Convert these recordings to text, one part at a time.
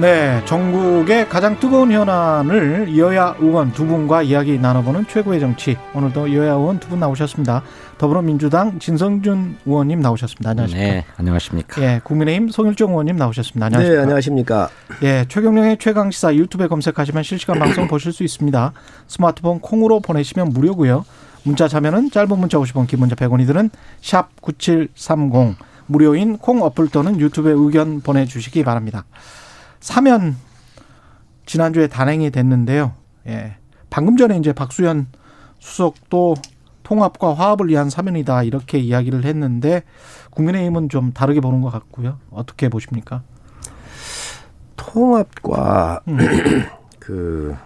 네, 전국의 가장 뜨거운 현안을 여야 의원 두 분과 이야기 나눠보는 최고의 정치. 오늘도 여야 의원 두 분 나오셨습니다. 더불어민주당 진성준 의원님 나오셨습니다. 안녕하십니까? 네, 안녕하십니까? 예, 국민의힘 송일종 의원님 나오셨습니다. 안녕하십니까? 네, 안녕하십니까? 예, 최경령의 최강 시사 유튜브에 검색하시면 실시간 방송 보실 수 있습니다. 스마트폰 콩으로 보내시면 무료고요. 문자 자면은 짧은 문자 50원, 긴 문자 100원이 드는 샵 9730 무료인 콩 어플 또는 유튜브에 의견 보내 주시기 바랍니다. 사면 지난주에 단행이 됐는데요. 예. 방금 전에 이제 박수현 수석도 통합과 화합을 위한 사면이다 이렇게 이야기를 했는데 국민의힘은 좀 다르게 보는 것 같고요. 어떻게 보십니까? 통합과 음. 그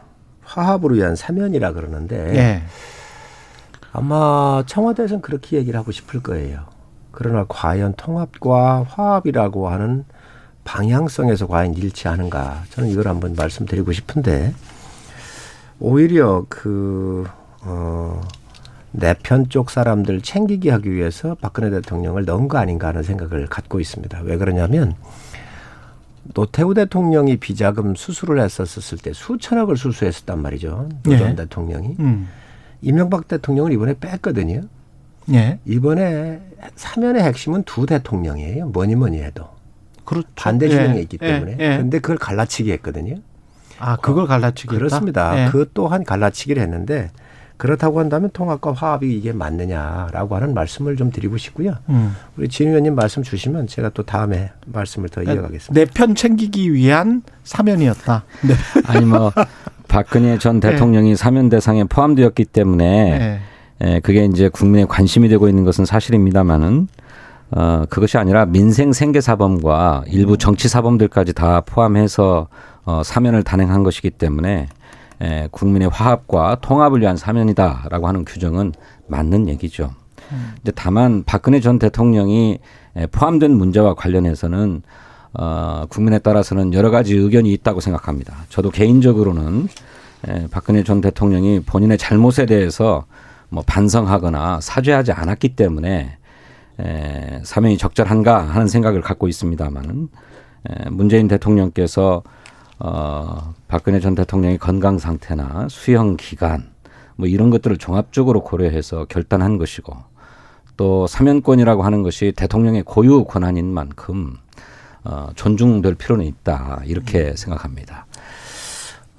화합을 위한 사면이라 그러는데 예. 아마 청와대에서는 그렇게 얘기를 하고 싶을 거예요. 그러나 과연 통합과 화합이라고 하는 방향성에서 과연 일치하는가 저는 이걸 한번 말씀드리고 싶은데 오히려 그 어, 내편 쪽 사람들 챙기기 하기 위해서 박근혜 대통령을 넣은 거 아닌가 하는 생각을 갖고 있습니다. 왜 그러냐면 노태우 대통령이 비자금 수수를 했었을 때 수천억을 수수했었단 말이죠. 노전 네. 대통령이. 음. 이명박 대통령을 이번에 뺐거든요. 네. 이번에 사면의 핵심은 두 대통령이에요. 뭐니 뭐니 해도. 그렇죠. 반대 진영에 예. 있기 때문에. 예. 예. 근데 그걸 갈라치기 했거든요. 아, 그걸 갈라치기 그렇습니다. 예. 그 또한 갈라치기를 했는데 그렇다고 한다면 통합과 화합이 이게 맞느냐라고 하는 말씀을 좀 드리고 싶고요. 음. 우리 진 의원님 말씀 주시면 제가 또 다음에 말씀을 더 그러니까 이어가겠습니다. 내 편 챙기기 위한 사면이었다. 네. 아니 뭐 박근혜 전 네. 대통령이 네. 사면 대상에 포함되었기 때문에 네. 예, 그게 이제 국민의 관심이 되고 있는 것은 사실입니다만은 어, 그것이 아니라 민생 생계 사범과 일부 정치 사범들까지 다 포함해서 어, 사면을 단행한 것이기 때문에 에, 국민의 화합과 통합을 위한 사면이다라고 하는 규정은 맞는 얘기죠. 근데 다만 박근혜 전 대통령이 포함된 문제와 관련해서는 어, 국민에 따라서는 여러 가지 의견이 있다고 생각합니다. 저도 개인적으로는 에, 박근혜 전 대통령이 본인의 잘못에 대해서 뭐 반성하거나 사죄하지 않았기 때문에 에, 사면이 적절한가 하는 생각을 갖고 있습니다만은 에, 문재인 대통령께서 어, 박근혜 전 대통령의 건강 상태나 수형 기간 뭐 이런 것들을 종합적으로 고려해서 결단한 것이고 또 사면권이라고 하는 것이 대통령의 고유 권한인 만큼 어, 존중될 필요는 있다 이렇게 음. 생각합니다.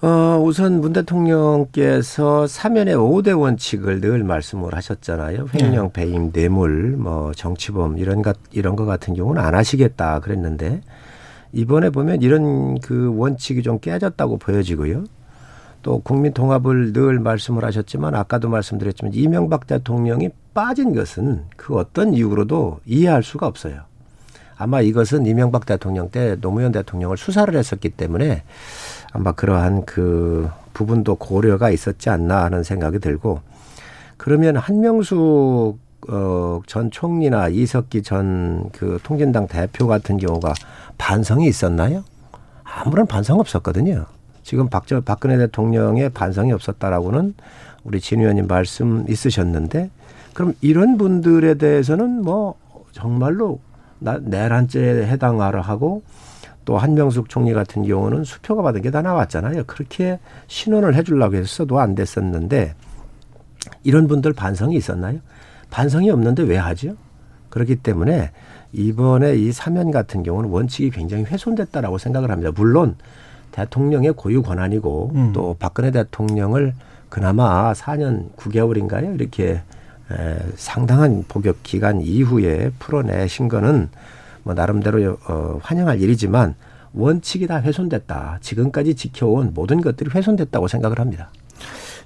어, 우선 문 대통령께서 사면의 5대 원칙을 늘 말씀을 하셨잖아요. 횡령, 네. 배임, 뇌물, 뭐 정치범 이런 것 이런 것 같은 경우는 안 하시겠다 그랬는데 이번에 보면 이런 그 원칙이 좀 깨졌다고 보여지고요. 또 국민 통합을 늘 말씀을 하셨지만 아까도 말씀드렸지만 이명박 대통령이 빠진 것은 그 어떤 이유로도 이해할 수가 없어요. 아마 이것은 이명박 대통령 때 노무현 대통령을 수사를 했었기 때문에 아마 그러한 그 부분도 고려가 있었지 않나 하는 생각이 들고 그러면 한명숙 어, 전 총리나 이석기 전 그 통진당 대표 같은 경우가 반성이 있었나요? 아무런 반성 없었거든요. 지금 박저 박근혜 대통령의 반성이 없었다라고는 우리 진 의원님 말씀 있으셨는데 그럼 이런 분들에 대해서는 뭐 정말로 나, 내란죄에 해당하라 하고 또 한명숙 총리 같은 경우는 수표가 받은 게 다 나왔잖아요. 그렇게 신원을 해주려고 했어도 안 됐었는데 이런 분들 반성이 있었나요? 반성이 없는데 왜 하죠? 그렇기 때문에 이번에 이 사면 같은 경우는 원칙이 굉장히 훼손됐다라고 생각을 합니다. 물론 대통령의 고유 권한이고 음. 또 박근혜 대통령을 그나마 4년 9개월인가요? 이렇게 에, 상당한 복역 기간 이후에 풀어내신 거는 뭐 나름대로 어, 환영할 일이지만 원칙이 다 훼손됐다. 지금까지 지켜온 모든 것들이 훼손됐다고 생각을 합니다.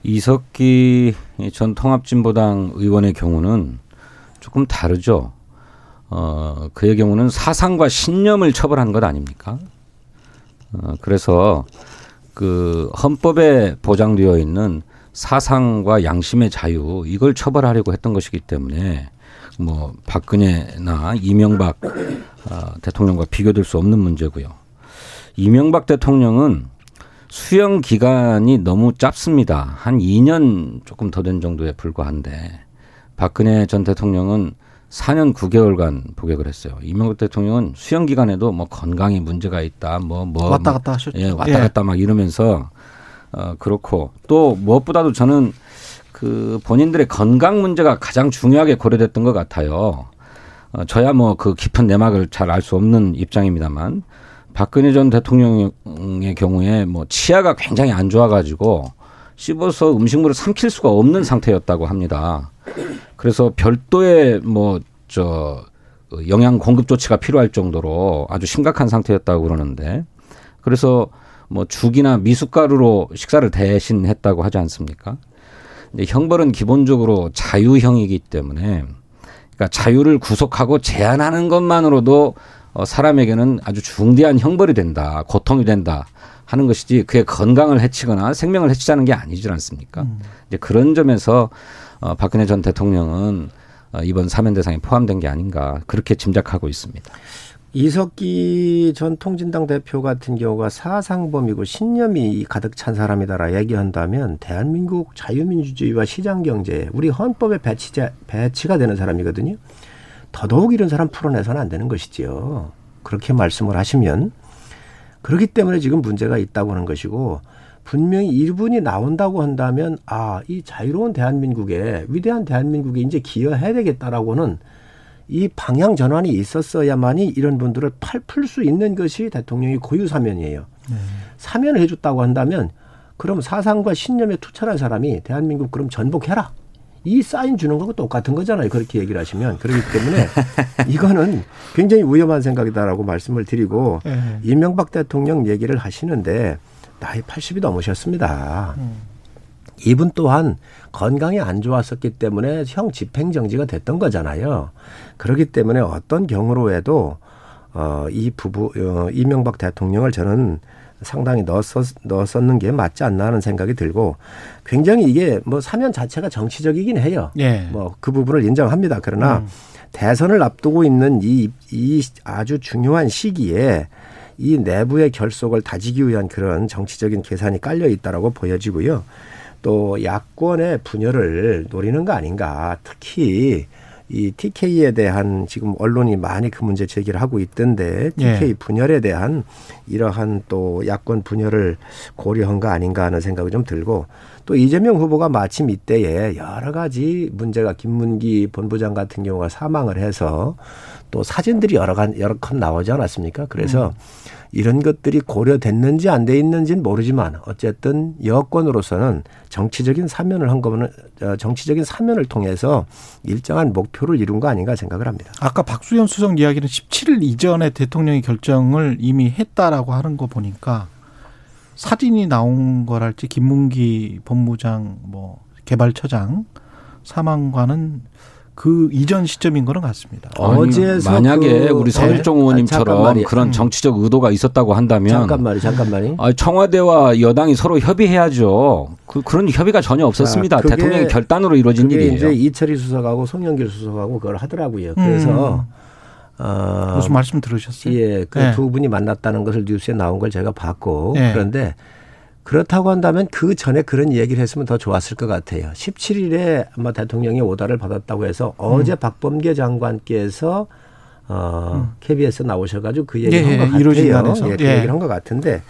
이석기 전 통합진보당 의원의 경우는 조금 다르죠. 어, 그의 경우는 사상과 신념을 처벌한 것 아닙니까? 어, 그래서 그 헌법에 보장되어 있는 사상과 양심의 자유 이걸 처벌하려고 했던 것이기 때문에 뭐 박근혜나 이명박 어, 대통령과 비교될 수 없는 문제고요. 이명박 대통령은 수용 기간이 너무 짧습니다. 한 2년 조금 더 된 정도에 불과한데 박근혜 전 대통령은 4년 9개월간 복역을 했어요. 이명박 대통령은 수용 기간에도 뭐 건강에 문제가 있다, 뭐뭐 뭐, 왔다 갔다 하셨죠. 예, 왔다 갔다 막 이러면서 어 그렇고 또 무엇보다도 저는 그 본인들의 건강 문제가 가장 중요하게 고려됐던 것 같아요. 어, 저야 뭐 그 깊은 내막을 잘 알 수 없는 입장입니다만 박근혜 전 대통령의 경우에 뭐 치아가 굉장히 안 좋아가지고 씹어서 음식물을 삼킬 수가 없는 상태였다고 합니다. 그래서 별도의 뭐 저 영양 공급 조치가 필요할 정도로 아주 심각한 상태였다고 그러는데 그래서 뭐 죽이나 미숫가루로 식사를 대신했다고 하지 않습니까? 근데 형벌은 기본적으로 자유형이기 때문에 그러니까 자유를 구속하고 제한하는 것만으로도 어, 사람에게는 아주 중대한 형벌이 된다, 고통이 된다 하는 것이지 그의 건강을 해치거나 생명을 해치자는 게 아니지 않습니까? 음. 이제 그런 점에서 어, 박근혜 전 대통령은 어, 이번 사면 대상에 포함된 게 아닌가 그렇게 짐작하고 있습니다. 이석기 전 통진당 대표 같은 경우가 사상범이고 신념이 가득 찬 사람이다라 얘기한다면 대한민국 자유민주주의와 시장경제 우리 헌법에 배치자, 배치가 되는 사람이거든요. 더더욱 이런 사람 풀어내서는 안 되는 것이지요. 그렇게 말씀을 하시면 그렇기 때문에 지금 문제가 있다고 하는 것이고 분명히 이분이 나온다고 한다면 아, 이 자유로운 대한민국에 위대한 대한민국에 이제 기여해야 되겠다라고는 이 방향 전환이 있었어야만이 이런 분들을 팔풀 수 있는 것이 대통령이 고유 사면이에요. 네. 사면을 해줬다고 한다면 그럼 사상과 신념에 투철한 사람이 대한민국 그럼 전복해라. 이 사인 주는 거하고 똑같은 거잖아요. 그렇게 얘기를 하시면. 그렇기 때문에 이거는 굉장히 위험한 생각이다라고 말씀을 드리고 네. 이명박 대통령 얘기를 하시는데 나이 80이 넘으셨습니다. 음. 이분 또한 건강이 안 좋았었기 때문에 형 집행정지가 됐던 거잖아요. 그렇기 때문에 어떤 경우로 해도 어, 이 부부, 어, 이명박 대통령을 저는 상당히 넣었었, 넣었었는 게 맞지 않나 하는 생각이 들고 굉장히 이게 뭐 사면 자체가 정치적이긴 해요. 예. 뭐그 부분을 인정합니다. 그러나 음. 대선을 앞두고 있는 이, 이 아주 중요한 시기에 이 내부의 결속을 다지기 위한 그런 정치적인 계산이 깔려 있다라고 보여지고요. 또 야권의 분열을 노리는 거 아닌가. 특히 이 TK에 대한 지금 언론이 많이 그 문제 제기를 하고 있던데 TK 예. 분열에 대한 이러한 또 야권 분열을 고려한 거 아닌가 하는 생각이 좀 들고 또 이재명 후보가 마침 이때에 여러 가지 문제가 김문기 본부장 같은 경우가 사망을 해서 또 사진들이 여러 간 여러 컷 나오지 않았습니까? 그래서 음. 이런 것들이 고려됐는지 안 돼 있는지는 모르지만 어쨌든 여권으로서는 정치적인 사면을 한 거는 어, 정치적인 사면을 통해서 일정한 목표를 이룬 거 아닌가 생각을 합니다. 아까 박수현 수석 이야기는 17일 이전에 대통령이 결정을 이미 했다라고 하는 거 보니까 사진이 나온 거랄지 김문기 본부장 뭐 개발처장 사망과는 그 이전 시점인 거는 같습니다. 어제 만약에 그, 우리 서일종 네? 의원님처럼 아, 그런 음. 정치적 의도가 있었다고 한다면 잠깐만요, 잠깐만요. 아, 청와대와 여당이 서로 협의해야죠. 그, 그런 협의가 전혀 없었습니다. 아, 대통령의 결단으로 이루어진 일이에요. 이제 이철희 수석하고 송영길 수석하고 그걸 하더라고요. 그래서 음. 어, 무슨 말씀 들으셨어요? 예, 그두 네. 분이 만났다는 것을 뉴스에 나온 걸 제가 봤고 네. 그런데 그렇다고 한다면 그 전에 그런 얘기를 했으면 더 좋았을 것 같아요. 17일에 아마 대통령이 오다를 받았다고 해서 음. 어제 박범계 장관께서 어, 음. KBS 나오셔가지고 그 얘기를 예, 한것 예, 같아요. 예, 그 예. 얘기를 한 것 같은데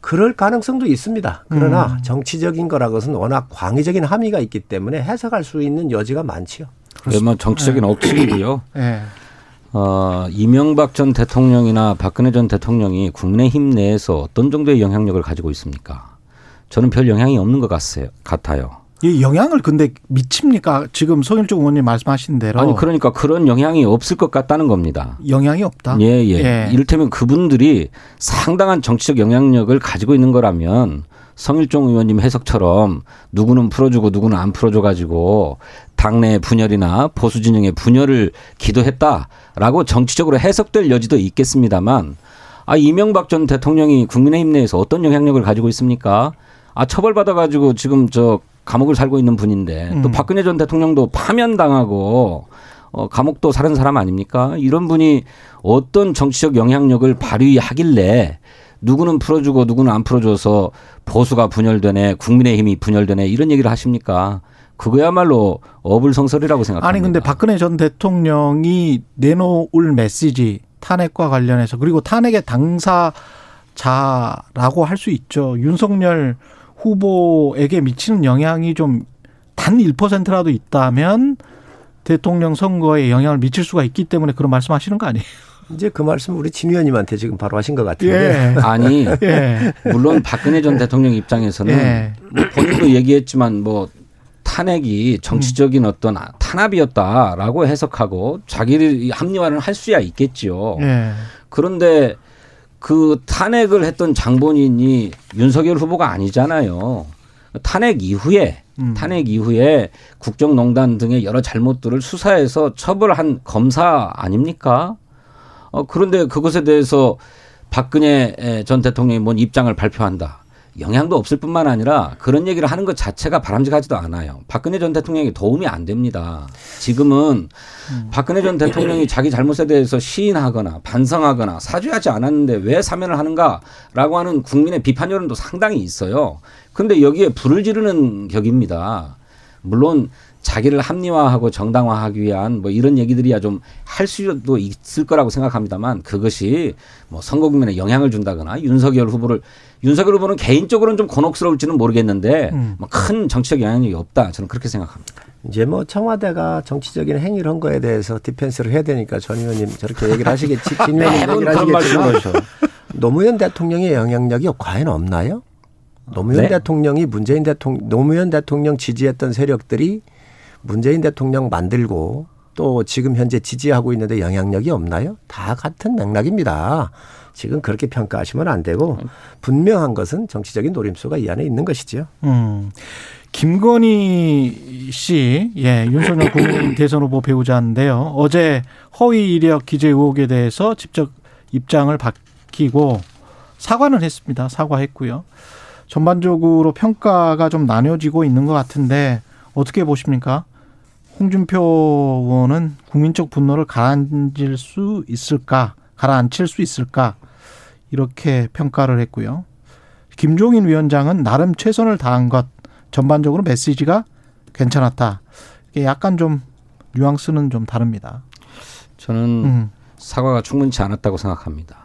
그럴 가능성도 있습니다. 그러나 음. 정치적인 거라 것은 워낙 광의적인 함의가 있기 때문에 해석할 수 있는 여지가 많지요. 뭐 정치적인 억측이고요. 예. 어, 이명박 전 대통령이나 박근혜 전 대통령이 국내힘 내에서 어떤 정도의 영향력을 가지고 있습니까? 저는 별 영향이 없는 것 같아요. 같아요. 이 영향을 근데 미칩니까? 지금 송일종 의원님 말씀하신 대로. 아니 그러니까 그런 영향이 없을 것 같다는 겁니다. 영향이 없다. 예, 예. 예. 이를테면 그분들이 상당한 정치적 영향력을 가지고 있는 거라면 성일종 의원님 해석처럼 누구는 풀어주고 누구는 안 풀어줘 가지고 당내 분열이나 보수 진영의 분열을 기도했다라고 정치적으로 해석될 여지도 있겠습니다만 아 이명박 전 대통령이 국민의힘 내에서 어떤 영향력을 가지고 있습니까? 아 처벌받아 가지고 지금 저 감옥을 살고 있는 분인데 또 음. 박근혜 전 대통령도 파면당하고 어, 감옥도 사는 사람 아닙니까? 이런 분이 어떤 정치적 영향력을 발휘하길래 누구는 풀어주고 누구는 안 풀어줘서 보수가 분열되네, 국민의힘이 분열되네 이런 얘기를 하십니까? 그거야말로 어불성설이라고 생각합니다. 아니 근데 박근혜 전 대통령이 내놓을 메시지 탄핵과 관련해서 그리고 탄핵의 당사자라고 할 수 있죠. 윤석열 후보에게 미치는 영향이 좀 단 1%라도 있다면 대통령 선거에 영향을 미칠 수가 있기 때문에 그런 말씀하시는 거 아니에요? 이제 그 말씀 우리 진 의원님한테 지금 바로 하신 것 같은데. 예. 아니 예. 물론 박근혜 전 대통령 입장에서는 예. 뭐 본인도 얘기했지만 뭐 탄핵이 정치적인 어떤 탄압이었다라고 해석하고 자기를 합리화를 할 수야 있겠지요. 예. 그런데 그 탄핵을 했던 장본인이 윤석열 후보가 아니잖아요. 탄핵 이후에 음. 탄핵 이후에 국정농단 등의 여러 잘못들을 수사해서 처벌한 검사 아닙니까? 어, 그런데 그것에 대해서 박근혜 전 대통령이 뭔 입장을 발표한다. 영향도 없을 뿐만 아니라 그런 얘기를 하는 것 자체가 바람직하지도 않아요. 박근혜 전 대통령이 도움이 안 됩니다. 지금은 음. 박근혜 전 대통령이 자기 잘못에 대해서 시인하거나 반성하거나 사죄하지 않았는데 왜 사면을 하는가라고 하는 국민의 비판 여론도 상당히 있어요. 그런데 여기에 불을 지르는 격입니다. 물론 자기를 합리화하고 정당화하기 위한 뭐 이런 얘기들이야 좀 할 수도 있을 거라고 생각합니다만 그것이 뭐 선거 국면에 영향을 준다거나 윤석열 후보를 윤석열 후보는 개인적으로는 좀 곤혹스러울지는 모르겠는데 음. 뭐큰 정치적 영향력이 없다 저는 그렇게 생각합니다. 이제 뭐 청와대가 정치적인 행위를 한 거에 대해서 디펜스를 해야 되니까 전 의원님 저렇게 얘기를 하시겠지. 진 의원님 얘기를 하시겠지만 노무현 대통령의 영향력이 과연 없나요? 노무현 네? 대통령이 문재인 대통령 노무현 대통령 지지했던 세력들이 문재인 대통령 만들고 또 지금 현재 지지하고 있는데 영향력이 없나요? 다 같은 맥락입니다. 지금 그렇게 평가하시면 안 되고 분명한 것은 정치적인 노림수가 이 안에 있는 것이지요. 음. 김건희 씨, 예, 윤석열 국민 대선 후보 배우자인데요. 어제 허위 이력 기재 의혹에 대해서 직접 입장을 밝히고 사과는 했습니다. 사과했고요. 전반적으로 평가가 좀 나뉘어지고 있는 것 같은데 어떻게 보십니까? 홍준표 의원은 국민적 분노를 가라앉힐 수 있을까? 가라앉힐 수 있을까? 이렇게 평가를 했고요. 김종인 위원장은 나름 최선을 다한 것 전반적으로 메시지가 괜찮았다. 이게 약간 좀 뉘앙스는 좀 다릅니다. 저는 음. 사과가 충분치 않았다고 생각합니다.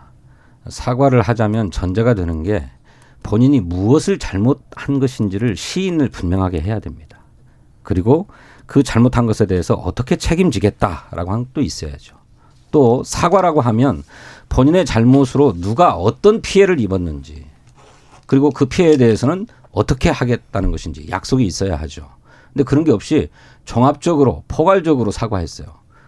사과를 하자면 전제가 되는 게 본인이 무엇을 잘못한 것인지를 시인을 분명하게 해야 됩니다. 그리고 그 잘못한 것에 대해서 어떻게 책임지겠다라고 한 것도 있어야죠. 또 사과라고 하면 본인의 잘못으로 누가 어떤 피해를 입었는지 그리고 그 피해에 대해서는 어떻게 하겠다는 것인지 약속이 있어야 하죠. 근데 그런 게 없이 종합적으로 포괄적으로 사과했어요.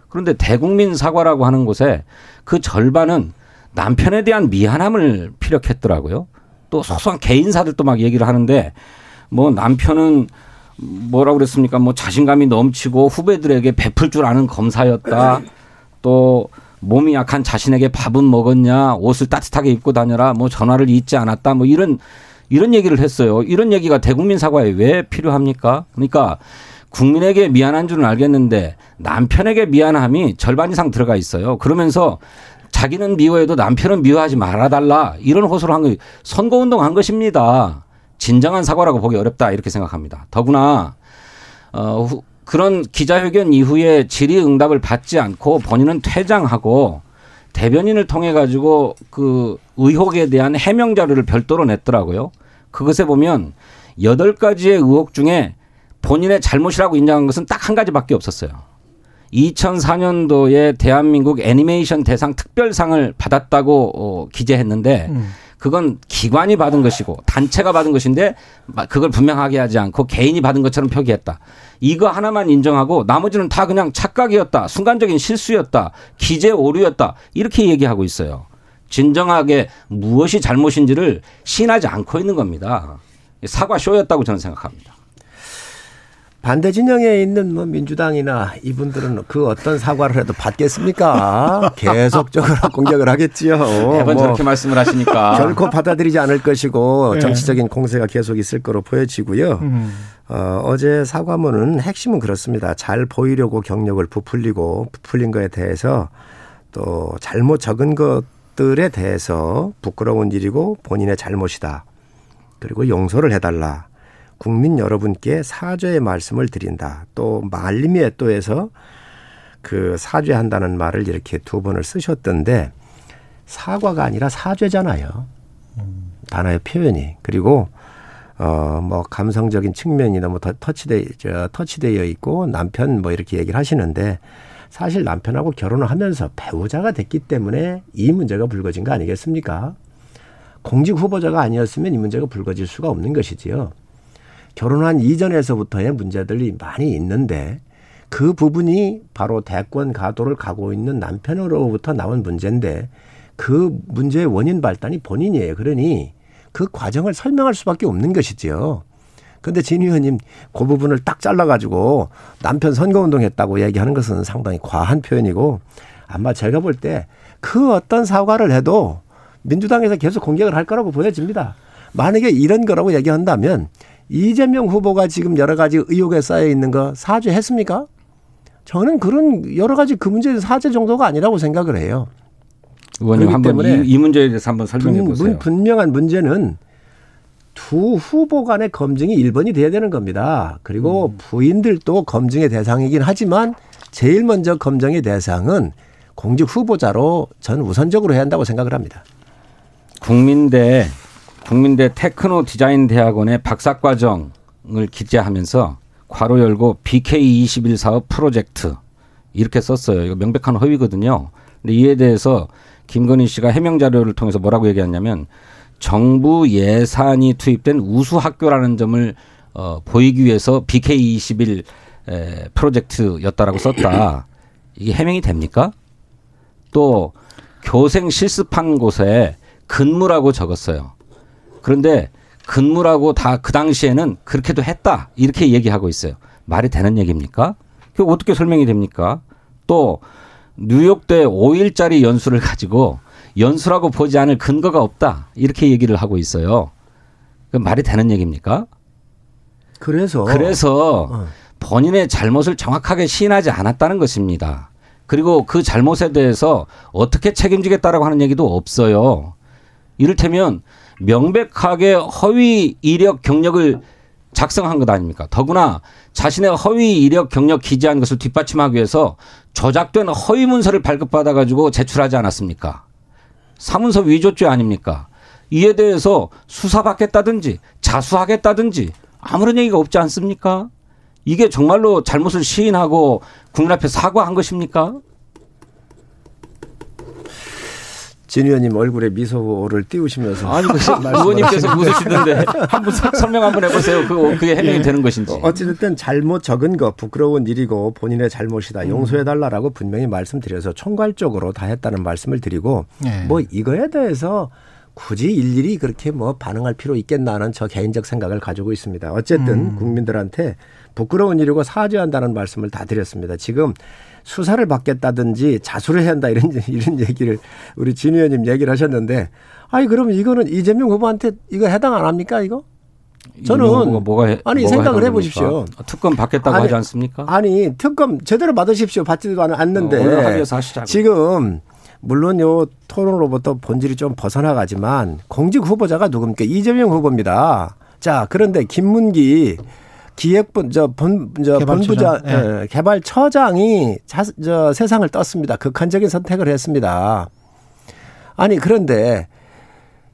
그런데 대국민 사과라고 하는 곳에 그 절반은 남편에 대한 미안함을 피력했더라고요. 또 소소한 개인사들도 막 얘기를 하는데 뭐 남편은 뭐라고 그랬습니까? 뭐 자신감이 넘치고 후배들에게 베풀 줄 아는 검사였다. 또 몸이 약한 자신에게 밥은 먹었냐, 옷을 따뜻하게 입고 다녀라, 뭐 전화를 잊지 않았다, 뭐 이런 이런 얘기를 했어요. 이런 얘기가 대국민 사과에 왜 필요합니까? 그러니까 국민에게 미안한 줄은 알겠는데 남편에게 미안함이 절반 이상 들어가 있어요. 그러면서 자기는 미워해도 남편은 미워하지 말아달라 이런 호소를 한 거, 선거운동 한 것입니다. 진정한 사과라고 보기 어렵다 이렇게 생각합니다. 더구나 어, 그런 기자회견 이후에 질의응답을 받지 않고 본인은 퇴장하고 대변인을 통해 가지고 그 의혹에 대한 해명 자료를 별도로 냈더라고요. 그것에 보면 여덟 가지의 의혹 중에 본인의 잘못이라고 인정한 것은 딱 한 가지밖에 없었어요. 2004년도에 대한민국 애니메이션 대상 특별상을 받았다고 어, 기재했는데 음. 그건 기관이 받은 것이고 단체가 받은 것인데 그걸 분명하게 하지 않고 개인이 받은 것처럼 표기했다. 이거 하나만 인정하고 나머지는 다 그냥 착각이었다. 순간적인 실수였다. 기재 오류였다. 이렇게 얘기하고 있어요. 진정하게 무엇이 잘못인지를 시인하지 않고 있는 겁니다. 사과 쇼였다고 저는 생각합니다. 반대 진영에 있는 뭐 민주당이나 이분들은 그 어떤 사과를 해도 받겠습니까? 계속적으로 공격을 하겠지요. 매번 뭐 저렇게 말씀을 하시니까 결코 받아들이지 않을 것이고 네. 정치적인 공세가 계속 있을 거로 보여지고요. 음. 어, 어제 사과문은 핵심은 그렇습니다. 잘 보이려고 경력을 부풀리고 부풀린 거에 대해서 또 잘못 적은 것들에 대해서 부끄러운 일이고 본인의 잘못이다. 그리고 용서를 해달라. 국민 여러분께 사죄의 말씀을 드린다. 또 말림의 또에서 그 사죄한다는 말을 이렇게 두 번을 쓰셨던데 사과가 아니라 사죄잖아요. 단어의 표현이. 그리고 어, 뭐, 감성적인 측면이 너무 터치돼, 저, 터치되어 있고 남편 뭐 이렇게 얘기를 하시는데 사실 남편하고 결혼을 하면서 배우자가 됐기 때문에 이 문제가 불거진 거 아니겠습니까? 공직 후보자가 아니었으면 이 문제가 불거질 수가 없는 것이지요. 결혼한 이전에서부터의 문제들이 많이 있는데 그 부분이 바로 대권 가도를 가고 있는 남편으로부터 나온 문제인데 그 문제의 원인 발단이 본인이에요. 그러니 그 과정을 설명할 수밖에 없는 것이지요. 근데 진 의원님 그 부분을 딱 잘라가지고 남편 선거운동 했다고 얘기하는 것은 상당히 과한 표현이고 아마 제가 볼 때 그 어떤 사과를 해도 민주당에서 계속 공격을 할 거라고 보여집니다. 만약에 이런 거라고 얘기한다면 이재명 후보가 지금 여러 가지 의혹에 쌓여 있는 거 사죄했습니까? 저는 그런 여러 가지 그 문제의 사죄 정도가 아니라고 생각을 해요. 의원님 한번 이, 이, 문제에 대해서 한번 설명해 분, 보세요. 분명한 문제는 두 후보 간의 검증이 1번이 돼야 되는 겁니다. 그리고 음. 부인들도 검증의 대상이긴 하지만 제일 먼저 검증의 대상은 공직 후보자로 저는 우선적으로 해야 한다고 생각을 합니다. 국민 대 국민대 테크노 디자인 대학원의 박사과정을 기재하면서 괄호 열고 BK21 사업 프로젝트 이렇게 썼어요. 이거 명백한 허위거든요. 근데 이에 대해서 김건희 씨가 해명 자료를 통해서 뭐라고 얘기했냐면 정부 예산이 투입된 우수 학교라는 점을 어, 보이기 위해서 BK21 에, 프로젝트였다라고 썼다. 이게 해명이 됩니까? 또 교생 실습한 곳에 근무라고 적었어요. 그런데 근무라고 다 그 당시에는 그렇게도 했다. 이렇게 얘기하고 있어요. 말이 되는 얘기입니까? 그 어떻게 설명이 됩니까? 또 뉴욕대 5일짜리 연수를 가지고 연수라고 보지 않을 근거가 없다. 이렇게 얘기를 하고 있어요. 그 말이 되는 얘기입니까? 그래서 그래서 어. 본인의 잘못을 정확하게 시인하지 않았다는 것입니다. 그리고 그 잘못에 대해서 어떻게 책임지겠다라고 하는 얘기도 없어요. 이를테면 명백하게 허위 이력 경력을 작성한 것 아닙니까? 더구나 자신의 허위 이력 경력 기재한 것을 뒷받침하기 위해서 조작된 허위 문서를 발급받아 가지고 제출하지 않았습니까? 사문서 위조죄 아닙니까? 이에 대해서 수사받겠다든지 자수하겠다든지 아무런 얘기가 없지 않습니까? 이게 정말로 잘못을 시인하고 국민 앞에 사과한 것입니까? 진 의원님 얼굴에 미소를 띄우시면서 아니 그 의원님께서 웃으시던데 한번 설명 한번 해보세요. 그 그게 해명이 예. 되는 것인지. 어찌됐든 잘못 적은 거 부끄러운 일이고 본인의 잘못이다 음. 용서해달라라고 분명히 말씀드려서 총괄적으로 다 했다는 말씀을 드리고 예. 뭐 이거에 대해서 굳이 일일이 그렇게 뭐 반응할 필요 있겠나 하는 저 개인적 생각을 가지고 있습니다. 어쨌든 음. 국민들한테 부끄러운 일이고 사죄한다는 말씀을 다 드렸습니다. 지금 수사를 받겠다든지 자수를 해야 한다 이런 이런 얘기를 우리 진 의원님 얘기를 하셨는데 아니 그러면 이거는 이재명 후보한테 이거 해당 안 합니까 이거? 저는 뭐가 해, 아니 뭐가 생각을 해보십시오. 특검 받겠다고 아니, 하지 않습니까? 아니 특검 제대로 받으십시오. 받지도 않는데 어, 지금 물론 요 토론으로부터 본질이 좀 벗어나가지만 공직 후보자가 누굽니까? 이재명 후보입니다. 자 그런데 김문기 기획본 저본 저 본부장 네. 예, 개발처장이 자, 저 세상을 떴습니다. 극한적인 선택을 했습니다. 아니 그런데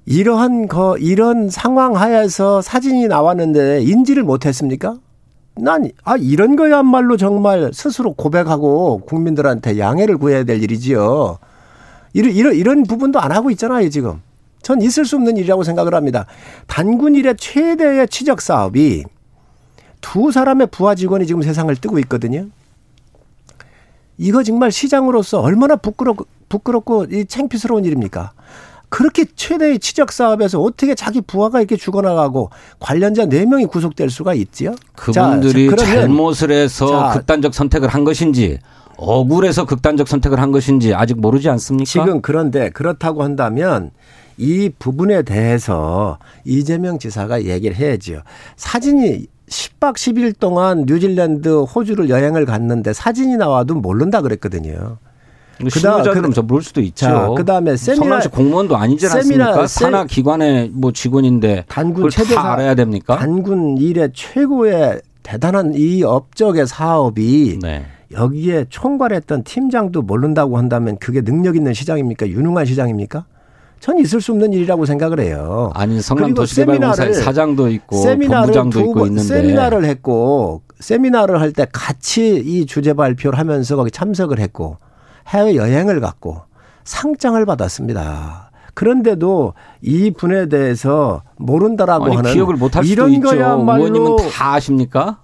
이러한 거 이런 상황 하에서 사진이 나왔는데 인지를 못 했습니까? 난 아 이런 거야말로 정말 스스로 고백하고 국민들한테 양해를 구해야 될 일이지요. 이런 이런 이런 부분도 안 하고 있잖아요 지금. 전 있을 수 없는 일이라고 생각을 합니다. 단군 일의 최대의 치적 사업이 두 사람의 부하 직원이 지금 세상을 뜨고 있거든요. 이거 정말 시장으로서 얼마나 부끄럽고, 부끄럽고 이 창피스러운 일입니까? 그렇게 최대의 치적 사업에서 어떻게 자기 부하가 이렇게 죽어나가고 관련자 4명이 구속될 수가 있지요? 그분들이 자, 잘못을 해서 자, 극단적 선택을 한 것인지 억울해서 극단적 선택을 한 것인지 아직 모르지 않습니까? 지금 그런데 그렇다고 한다면 이 부분에 대해서 이재명 지사가 얘기를 해야지요. 사진이 10박 10일 동안 뉴질랜드, 호주를 여행을 갔는데 사진이 나와도 모른다 그랬거든요. 실무자들은 그, 저 모를 수도 있죠. 자, 그다음에 세미나 공무원도 아니지 않습니까? 산하 기관의 뭐 직원인데 단군 최대 다 알아야 됩니까? 단군 일의 최고의 대단한 이 업적의 사업이 네. 여기에 총괄했던 팀장도 모른다고 한다면 그게 능력 있는 시장입니까? 유능한 시장입니까? 전 있을 수 없는 일이라고 생각을 해요. 아니 성남 도시개발공사의 사장도 있고 본부장도 있고 있는데 세미나를 했고 세미나를 할 때 같이 이 주제 발표를 하면서 거기 참석을 했고 해외 여행을 갔고 상장을 받았습니다. 그런데도 이 분에 대해서 모른다라고 아니, 하는 기억을 못할 수도 이런 있죠. 거야말로 의원님은 다 아십니까?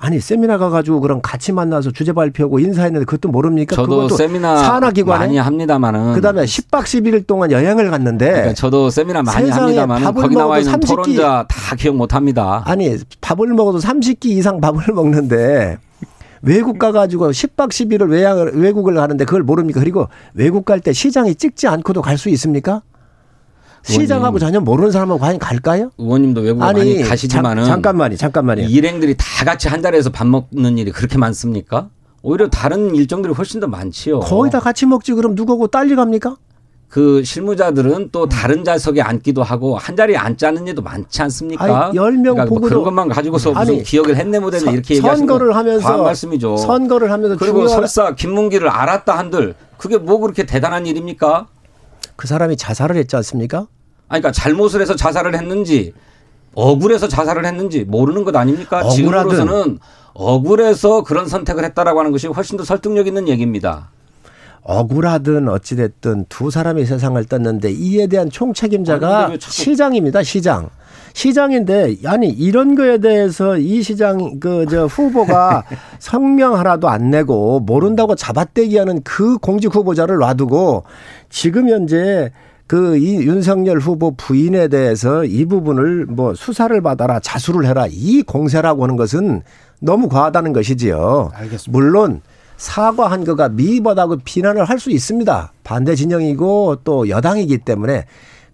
아니 세미나 가가지고 그럼 같이 만나서 주제 발표하고 인사했는데 그것도 모릅니까? 저도 세미나 산하기관에 많이 합니다만은 그다음에 10박 11일 동안 여행을 갔는데 그러니까 저도 세미나 많이 합니다만은 거기 나와 있는 30기, 토론자 다 기억 못합니다. 아니 밥을 먹어도 30끼 이상 밥을 먹는데 외국 가가지고 10박 10일을 외양을, 외국을 가는데 그걸 모릅니까? 그리고 외국 갈 때 시장이 찍지 않고도 갈 수 있습니까? 시장하고 전혀 모르는 사람하고 과연 갈까요? 의원님도 외국 아니, 많이 가시지만은 잠, 잠깐만요, 잠깐만요. 일행들이 다 같이 한 자리에서 밥 먹는 일이 그렇게 많습니까? 오히려 다른 일정들이 훨씬 더 많지요. 거의 다 같이 먹지 그럼 누구하고 딸리 갑니까? 그 실무자들은 또 다른 좌석에 앉기도 하고 한 자리에 앉지 않는 일도 많지 않습니까? 아니, 10명 그러니까 뭐 그런 것만 가지고서 무슨 아니, 기억을 했네 못했네 이렇게 얘기하시는 선거를 하면서 말씀이죠. 선거를 하면서 그리고 중요한... 설사 김문기를 알았다 한들 그게 뭐 그렇게 대단한 일입니까? 그 사람이 자살을 했지 않습니까? 아니, 그러니까 잘못을 해서 자살을 했는지 억울해서 자살을 했는지 모르는 것 아닙니까? 억울하든. 지금으로서는 억울해서 그런 선택을 했다라고 하는 것이 훨씬 더 설득력 있는 얘기입니다. 억울하든 어찌됐든 두 사람이 세상을 떴는데 이에 대한 총책임자가 시장입니다. 시장. 시장인데 아니 이런 거에 대해서 이 시장 그 저 후보가 성명 하나도 안 내고 모른다고 잡아떼기하는 그 공직 후보자를 놔두고 지금 현재 그 이 윤석열 후보 부인에 대해서 이 부분을 뭐 수사를 받아라 자수를 해라 이 공세라고 하는 것은 너무 과하다는 것이지요. 알겠습니다. 물론 사과한 거가 미흡하다고 비난을 할 수 있습니다. 반대 진영이고 또 여당이기 때문에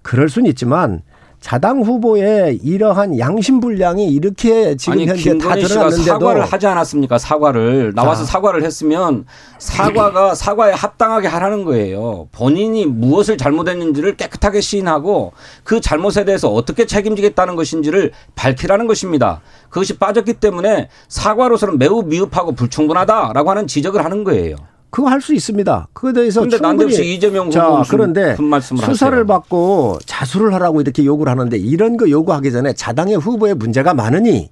그럴 수는 있지만 자당 후보의 이러한 양심불량이 이렇게 지금 아니, 현재 다 드러났는데도 사과를 하지 않았습니까? 사과를 나와서 자. 사과를 했으면 사과가 사과에 합당하게 하라는 거예요. 본인이 무엇을 잘못했는지를 깨끗하게 시인하고 그 잘못에 대해서 어떻게 책임지겠다는 것인지를 밝히라는 것입니다. 그것이 빠졌기 때문에 사과로서는 매우 미흡하고 불충분하다라고 하는 지적을 하는 거예요. 그거 할 수 있습니다. 그에 대해서 근데 난데없이 이재명 후보 그런데 수사를 하세요. 받고 자수를 하라고 이렇게 요구를 하는데 이런 거 요구하기 전에 자당의 후보에 문제가 많으니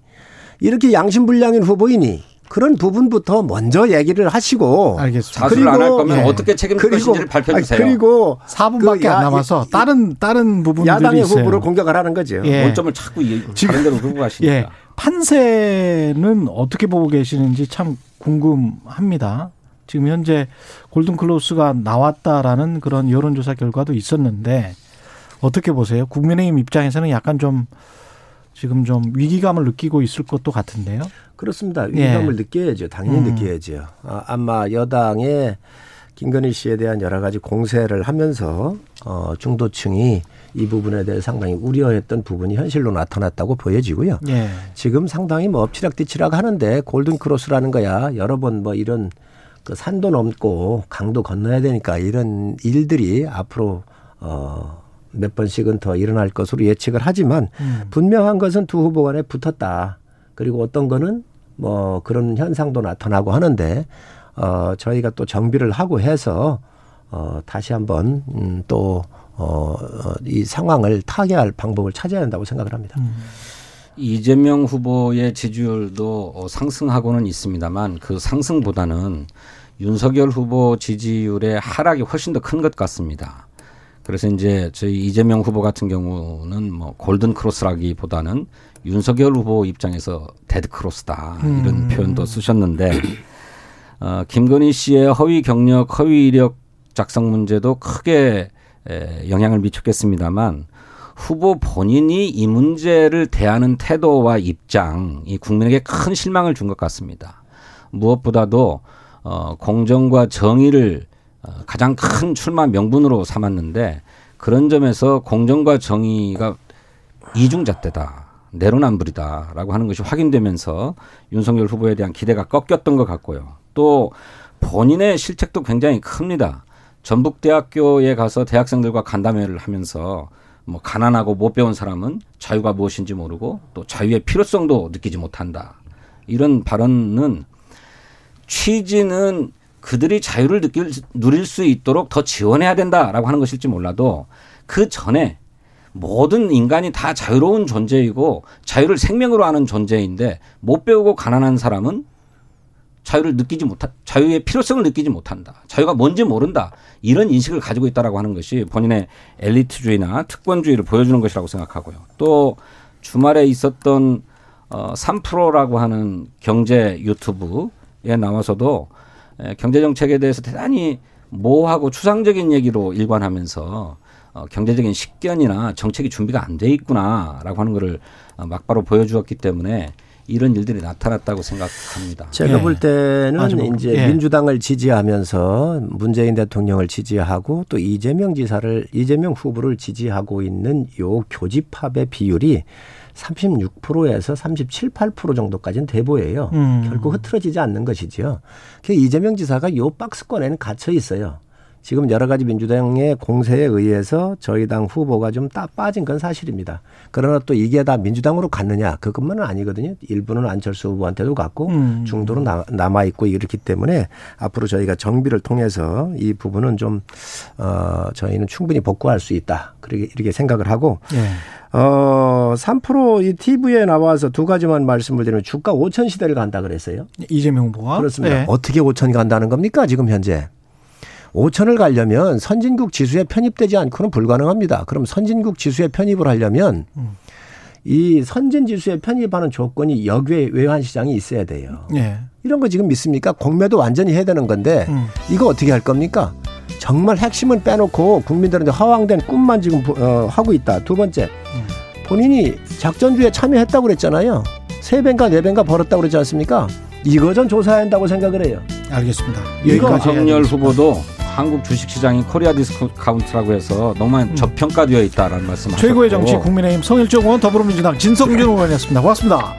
이렇게 양심불량인 후보이니 그런 부분부터 먼저 얘기를 하시고 알겠습니다. 자수를 안할 거면 예. 어떻게 책임질 것인지를 밝혀 주세요. 그리고 4분밖에 그안 남아서 다른 다른 부분들이 야당의 있어요. 후보를 공격하라는 거죠. 예. 원점을 자꾸 다른 데로 끌고 가시니까. 예. 판세는 어떻게 보고 계시는지 참 궁금합니다. 지금 현재 골든클로스가 나왔다라는 그런 여론조사 결과도 있었는데 어떻게 보세요? 국민의힘 입장에서는 약간 좀 지금 좀 위기감을 느끼고 있을 것도 같은데요. 그렇습니다. 위기감을 예. 느껴야죠. 당연히 음. 느껴야죠. 아, 아마 여당의 김건희 씨에 대한 여러 가지 공세를 하면서 어, 중도층이 이 부분에 대해 상당히 우려했던 부분이 현실로 나타났다고 보여지고요. 예. 지금 상당히 뭐 엎치락뒤치락 하는데 골든 크로스라는 거야 여러 번 뭐 이런 그 산도 넘고 강도 건너야 되니까 이런 일들이 앞으로 어, 몇 번씩은 더 일어날 것으로 예측을 하지만 음. 분명한 것은 두 후보 간에 붙었다. 그리고 어떤 거는 뭐 그런 현상도 나타나고 하는데 어, 저희가 또 정비를 하고 해서 어, 다시 한번 음, 또 어, 어, 이 상황을 타개할 방법을 찾아야 한다고 생각을 합니다. 음. 이재명 후보의 지지율도 어, 상승하고는 있습니다만 그 상승보다는 윤석열 후보 지지율의 하락이 훨씬 더 큰 것 같습니다. 그래서 이제 저희 이재명 후보 같은 경우는 뭐 golden cross라기보다는 윤석열 후보 입장에서 dead cross다 이런 음. 표현도 쓰셨는데 어, 김건희 씨의 허위 경력, 허위 이력 작성 문제도 크게 에, 영향을 미쳤겠습니다만 후보 본인이 이 문제를 대하는 태도와 입장이 국민에게 큰 실망을 준 것 같습니다. 무엇보다도 어, 공정과 정의를 어, 가장 큰 출마 명분으로 삼았는데 그런 점에서 공정과 정의가 이중잣대다. 내로남불이다라고 하는 것이 확인되면서 윤석열 후보에 대한 기대가 꺾였던 것 같고요. 또 본인의 실책도 굉장히 큽니다. 전북대학교에 가서 대학생들과 간담회를 하면서 뭐 가난하고 못 배운 사람은 자유가 무엇인지 모르고 또 자유의 필요성도 느끼지 못한다. 이런 발언은 취지는 그들이 자유를 느낄 누릴 수 있도록 더 지원해야 된다라고 하는 것일지 몰라도 그 전에 모든 인간이 다 자유로운 존재이고 자유를 생명으로 하는 존재인데 못 배우고 가난한 사람은 자유를 느끼지 못한 자유의 필요성을 느끼지 못한다. 자유가 뭔지 모른다. 이런 인식을 가지고 있다라고 하는 것이 본인의 엘리트주의나 특권주의를 보여주는 것이라고 생각하고요. 또 주말에 있었던 어 3프로라고 하는 경제 유튜브에 나와서도 경제 정책에 대해서 대단히 모호하고 추상적인 얘기로 일관하면서 어, 경제적인 식견이나 정책이 준비가 안 돼 있구나라고 하는 것을 어, 막바로 보여주었기 때문에 이런 일들이 나타났다고 생각합니다. 제가 예. 볼 때는 뭐, 이제 예. 민주당을 지지하면서 문재인 대통령을 지지하고 또 이재명 지사를 이재명 후보를 지지하고 있는 요 교집합의 비율이 36%에서 37, 8% 정도까지는 돼 보여요. 음. 결국 흐트러지지 않는 것이지요. 그 이재명 지사가 요 박스권에는 갇혀 있어요. 지금 여러 가지 민주당의 공세에 의해서 저희 당 후보가 좀 따 빠진 건 사실입니다. 그러나 또 이게 다 민주당으로 갔느냐 그것만은 아니거든요. 일부는 안철수 후보한테도 갔고 음. 중도로 남아 있고 이렇기 때문에 앞으로 저희가 정비를 통해서 이 부분은 좀 어, 저희는 충분히 복구할 수 있다. 그렇게 이렇게 생각을 하고 예. 어, 3%이 TV에 나와서 두 가지만 말씀을 드리면 주가 5천 시대를 간다 그랬어요. 이재명 후보가 그렇습니다. 네. 어떻게 5천 간다는 겁니까 지금 현재? 5천을 가려면 선진국 지수에 편입되지 않고는 불가능합니다. 그럼 선진국 지수에 편입을 하려면 이 선진 지수에 편입하는 조건이 역외 외환 시장이 있어야 돼요. 네. 이런 거 지금 믿습니까? 공매도 완전히 해야 되는 건데 음. 이거 어떻게 할 겁니까? 정말 핵심은 빼놓고 국민들한테 허황된 꿈만 지금 어, 하고 있다. 두 번째, 본인이 작전주에 참여했다고 그랬잖아요. 세 배인가 네 배인가 벌었다고 그러지 않습니까? 이거 전 조사해야 한다고 생각을 해요. 알겠습니다. 윤석열 후보도 한국 주식시장이 Korea discount라고 해서 너무 많이 음. 저평가되어 있다라는 말씀 최고의 정치 국민의힘 성일종 의원 더불어민주당 진성준 의원이었습니다. 고맙습니다.